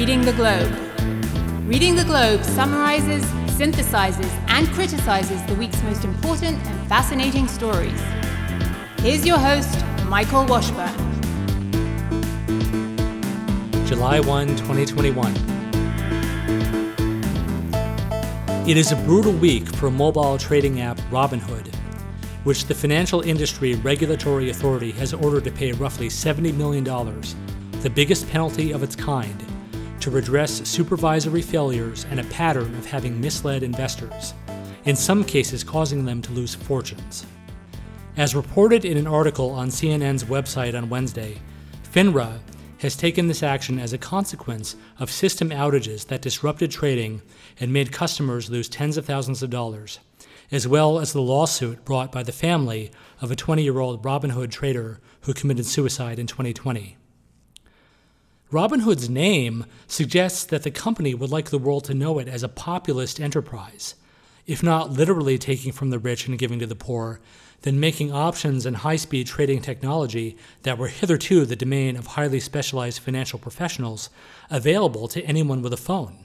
Reading the Globe. Reading the Globe summarizes, synthesizes, and criticizes the week's most important and fascinating stories. Here's your host, Michael Washburn. July 1, 2021. It is a brutal week for mobile trading app Robinhood, which the Financial Industry Regulatory Authority has ordered to pay roughly $70 million, the biggest penalty of its kind, to redress supervisory failures and a pattern of having misled investors, in some cases causing them to lose fortunes. As reported in an article on CNN's website on Wednesday, FINRA has taken this action as a consequence of system outages that disrupted trading and made customers lose tens of thousands of dollars, as well as the lawsuit brought by the family of a 20 year old Robinhood trader who committed suicide in 2020. Robinhood's name suggests that the company would like the world to know it as a populist enterprise, if not literally taking from the rich and giving to the poor, then making options and high speed trading technology that were hitherto the domain of highly specialized financial professionals available to anyone with a phone.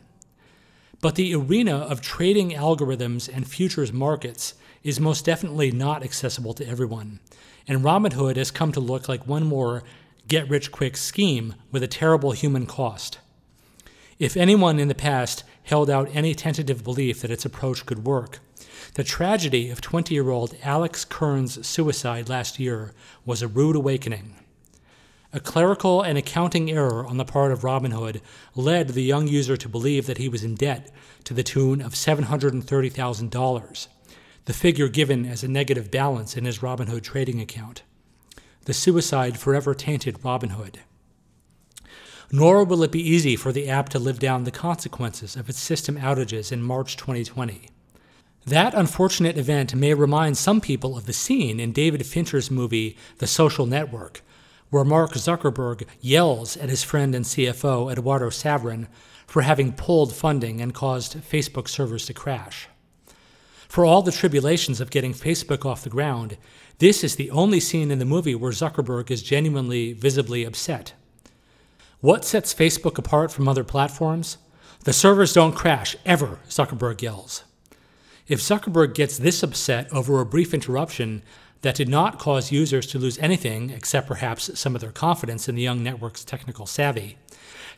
But the arena of trading algorithms and futures markets is most definitely not accessible to everyone, and Robinhood has come to look like one more get rich quick scheme with a terrible human cost. If anyone in the past held out any tentative belief that its approach could work, the tragedy of 20 year old Alex Kern's suicide last year was a rude awakening. A clerical and accounting error on the part of Robinhood led the young user to believe that he was in debt to the tune of $730,000, the figure given as a negative balance in his Robinhood trading account. The suicide forever tainted Robinhood. Nor will it be easy for the app to live down the consequences of its system outages in March 2020. That unfortunate event may remind some people of the scene in David Fincher's movie The Social Network, where Mark Zuckerberg yells at his friend and CFO, Eduardo Saverin, for having pulled funding and caused Facebook servers to crash. For all the tribulations of getting Facebook off the ground, this is the only scene in the movie where Zuckerberg is genuinely, visibly upset. What sets Facebook apart from other platforms? The servers don't crash, ever, Zuckerberg yells. If Zuckerberg gets this upset over a brief interruption that did not cause users to lose anything except perhaps some of their confidence in the young network's technical savvy,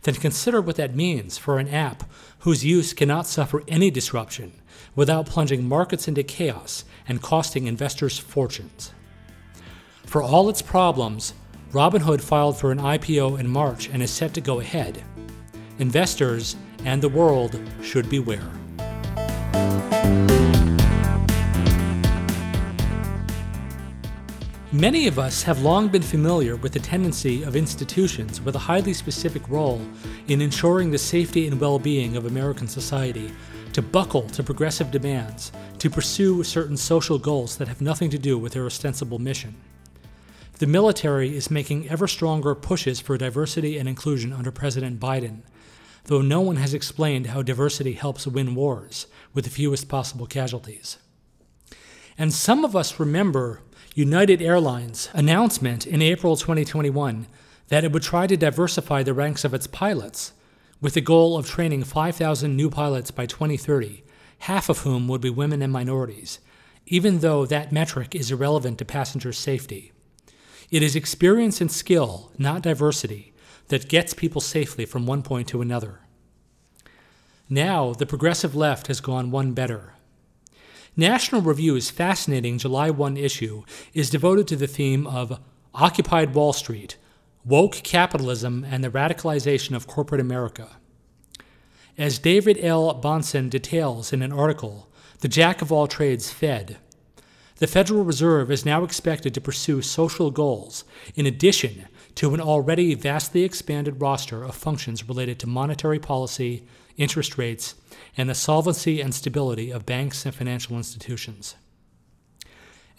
then consider what that means for an app whose use cannot suffer any disruption without plunging markets into chaos and costing investors fortunes. For all its problems, Robinhood filed for an IPO in March and is set to go ahead. Investors and the world should beware. Many of us have long been familiar with the tendency of institutions with a highly specific role in ensuring the safety and well being of American society to buckle to progressive demands, to pursue certain social goals that have nothing to do with their ostensible mission. The military is making ever stronger pushes for diversity and inclusion under President Biden, though no one has explained how diversity helps win wars with the fewest possible casualties. And some of us remember United Airlines' announcement in April 2021 that it would try to diversify the ranks of its pilots with the goal of training 5,000 new pilots by 2030, half of whom would be women and minorities, even though that metric is irrelevant to passenger safety. It is experience and skill, not diversity, that gets people safely from one point to another. Now, the progressive left has gone one better. National Review's fascinating July 1 issue is devoted to the theme of Occupied Wall Street Woke Capitalism and the Radicalization of Corporate America. As David L. Bahnsen details in an article, The Jack of All Trades Fed, the Federal Reserve is now expected to pursue social goals in addition to an already vastly expanded roster of functions related to monetary policy, interest rates, and the solvency and stability of banks and financial institutions.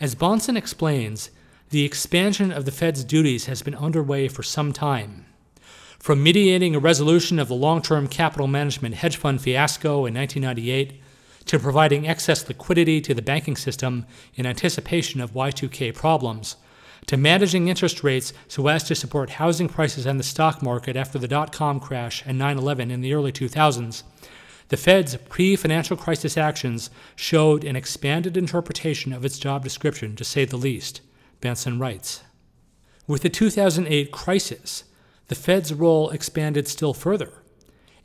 As Bahnsen explains, the expansion of the Fed's duties has been underway for some time. From mediating a resolution of the long term capital management hedge fund fiasco in 1998 to providing excess liquidity to the banking system in anticipation of Y2K problems, to managing interest rates so as to support housing prices and the stock market after the dot com crash and 9 11 in the early 2000s, the Fed's pre financial crisis actions showed an expanded interpretation of its job description, to say the least, Bahnsen writes. With the 2008 crisis, the Fed's role expanded still further,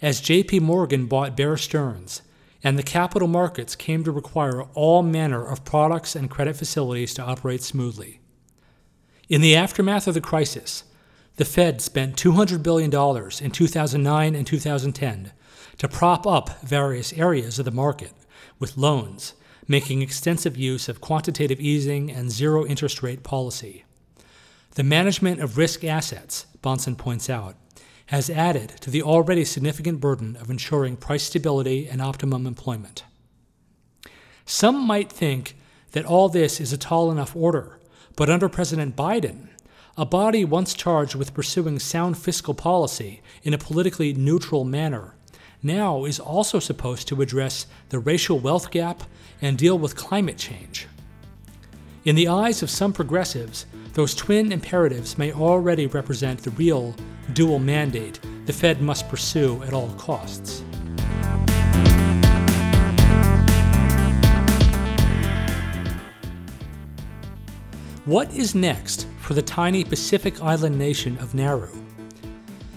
as JP Morgan bought Bear Stearns, and the capital markets came to require all manner of products and credit facilities to operate smoothly. In the aftermath of the crisis, the Fed spent $200 billion in 2009 and 2010 to prop up various areas of the market with loans, making extensive use of quantitative easing and zero interest rate policy. The management of risk assets, Bahnsen points out, has added to the already significant burden of ensuring price stability and optimum employment. Some might think that all this is a tall enough order, but under President Biden, a body once charged with pursuing sound fiscal policy in a politically neutral manner now is also supposed to address the racial wealth gap and deal with climate change. In the eyes of some progressives, those twin imperatives may already represent the real dual mandate the Fed must pursue at all costs. What is next for the tiny Pacific island nation of Nauru?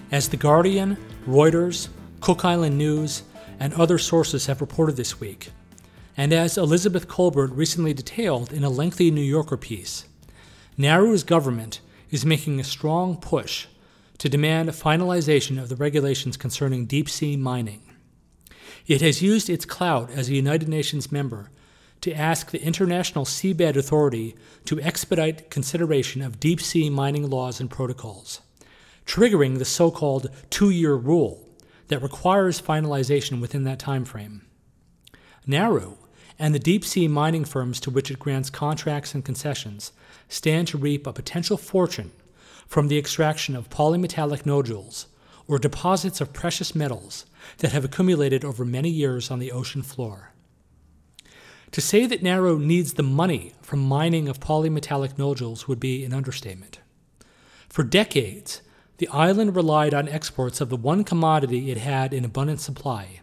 As The Guardian, Reuters, Cook Island News, and other sources have reported this week, and as Elizabeth Kolbert recently detailed in a lengthy New Yorker piece, Nauru's government is making a strong push to demand a finalization of the regulations concerning deep sea mining. It has used its clout as a United Nations member to ask the International Seabed Authority to expedite consideration of deep sea mining laws and protocols, triggering the so called two year rule that requires finalization within that time frame. Nauru and the deep sea mining firms to which it grants contracts and concessions stand to reap a potential fortune from the extraction of polymetallic nodules, or deposits of precious metals that have accumulated over many years on the ocean floor. To say that Nauru needs the money from mining of polymetallic nodules would be an understatement. For decades, the island relied on exports of the one commodity it had in abundant supply,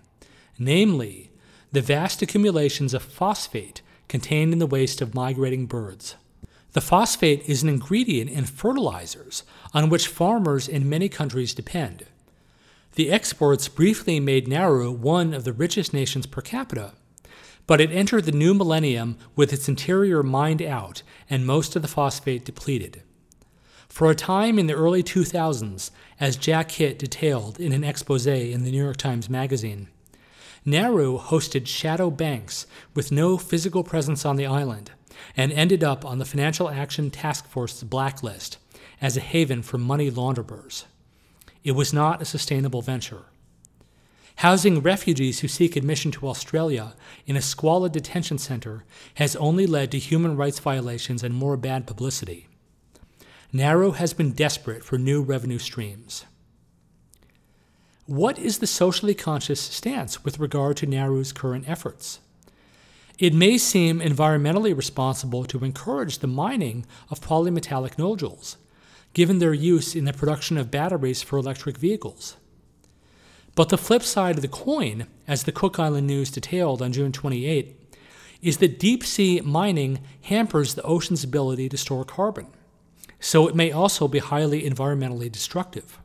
namely, the vast accumulations of phosphate contained in the waste of migrating birds. The phosphate is an ingredient in fertilizers on which farmers in many countries depend. The exports briefly made Nauru one of the richest nations per capita, but it entered the new millennium with its interior mined out and most of the phosphate depleted. For a time in the early 2000s, as Jack Hitt detailed in an expose in the New York Times Magazine, Nauru hosted shadow banks with no physical presence on the island and ended up on the Financial Action Task Force's blacklist as a haven for money launderers. It was not a sustainable venture. Housing refugees who seek admission to Australia in a squalid detention center has only led to human rights violations and more bad publicity. Nauru has been desperate for new revenue streams. What is the socially conscious stance with regard to Nauru's current efforts? It may seem environmentally responsible to encourage the mining of polymetallic nodules, given their use in the production of batteries for electric vehicles. But the flip side of the coin, as the Cook Island News detailed on June 28, is that deep sea mining hampers the ocean's ability to store carbon, so it may also be highly environmentally destructive.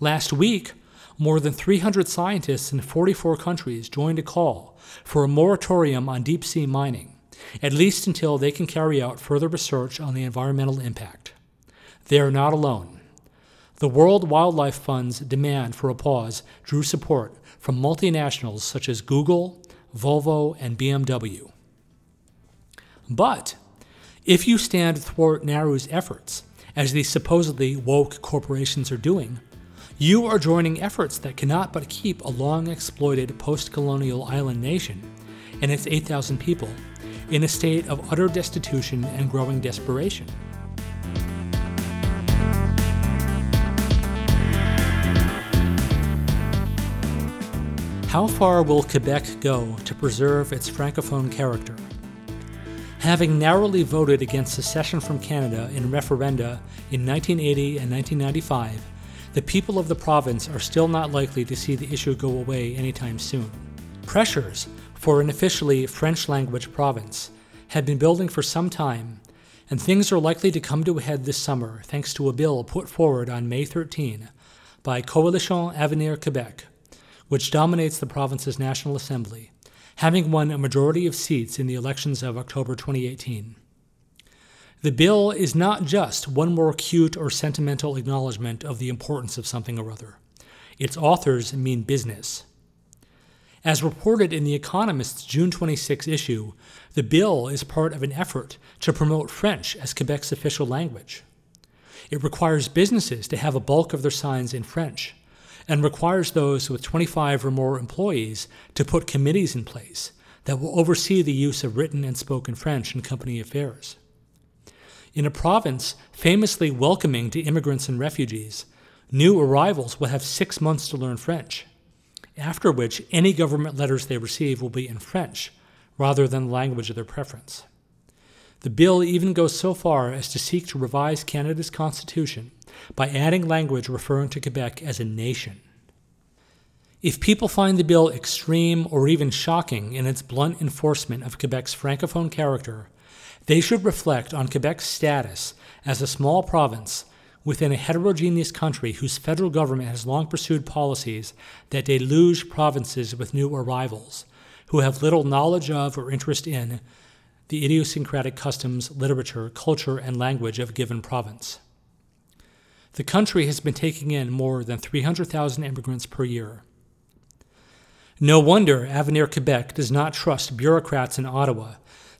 Last week, more than 300 scientists in 44 countries joined a call for a moratorium on deep sea mining, at least until they can carry out further research on the environmental impact. They are not alone. The World Wildlife Fund's demand for a pause drew support from multinationals such as Google, Volvo, and BMW. But if you stand thwart Nauru's efforts, as these supposedly woke corporations are doing, you are joining efforts that cannot but keep a long exploited post colonial island nation and its 8,000 people in a state of utter destitution and growing desperation. How far will Quebec go to preserve its francophone character? Having narrowly voted against secession from Canada in referenda in 1980 and 1995, the people of the province are still not likely to see the issue go away anytime soon. Pressures for an officially French language province have been building for some time, and things are likely to come to a head this summer thanks to a bill put forward on May 13 by Coalition Avenir Quebec, which dominates the province's National Assembly, having won a majority of seats in the elections of October 2018. The bill is not just one more cute or sentimental acknowledgement of the importance of something or other. Its authors mean business. As reported in The Economist's June 26 issue, the bill is part of an effort to promote French as Quebec's official language. It requires businesses to have a bulk of their signs in French, and requires those with 25 or more employees to put committees in place that will oversee the use of written and spoken French in company affairs. In a province famously welcoming to immigrants and refugees, new arrivals will have six months to learn French after which any government letters they receive will be in French rather than the language of their preference. The bill even goes so far as to seek to revise Canada's constitution by adding language referring to Quebec as a nation. If people find the bill extreme or even shocking in its blunt enforcement of Quebec's francophone character, they should reflect on Quebec's status as a small province within a heterogeneous country whose federal government has long pursued policies that deluge provinces with new arrivals, who have little knowledge of or interest in the idiosyncratic customs, literature, culture, and language of a given province. The country has been taking in more than 300,000 immigrants per year. No wonder Avenir Quebec does not trust bureaucrats in Ottawa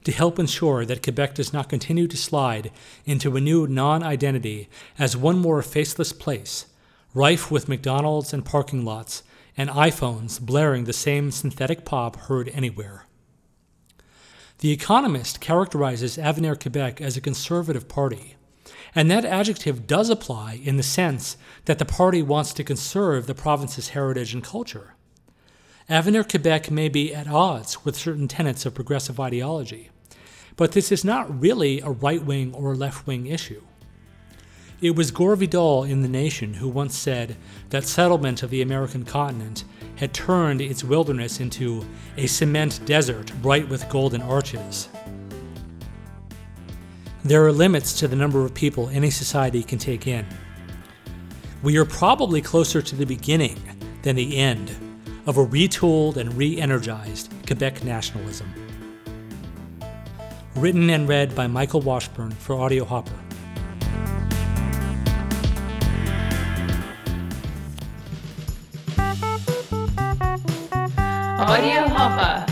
to help ensure that Quebec does not continue to slide into a new non identity as one more faceless place, rife with McDonald's and parking lots and iPhones blaring the same synthetic pop heard anywhere. The Economist characterizes Avenir Quebec as a conservative party, and that adjective does apply in the sense that the party wants to conserve the province's heritage and culture. Avenir Quebec may be at odds with certain tenets of progressive ideology, but this is not really a right wing or left wing issue. It was Gore Vidal in The Nation who once said that settlement of the American continent had turned its wilderness into a cement desert bright with golden arches. There are limits to the number of people any society can take in. We are probably closer to the beginning than the end of a retooled and re energized Quebec nationalism written and read by Michael Washburn for Audio Hopper. Audio Hopper.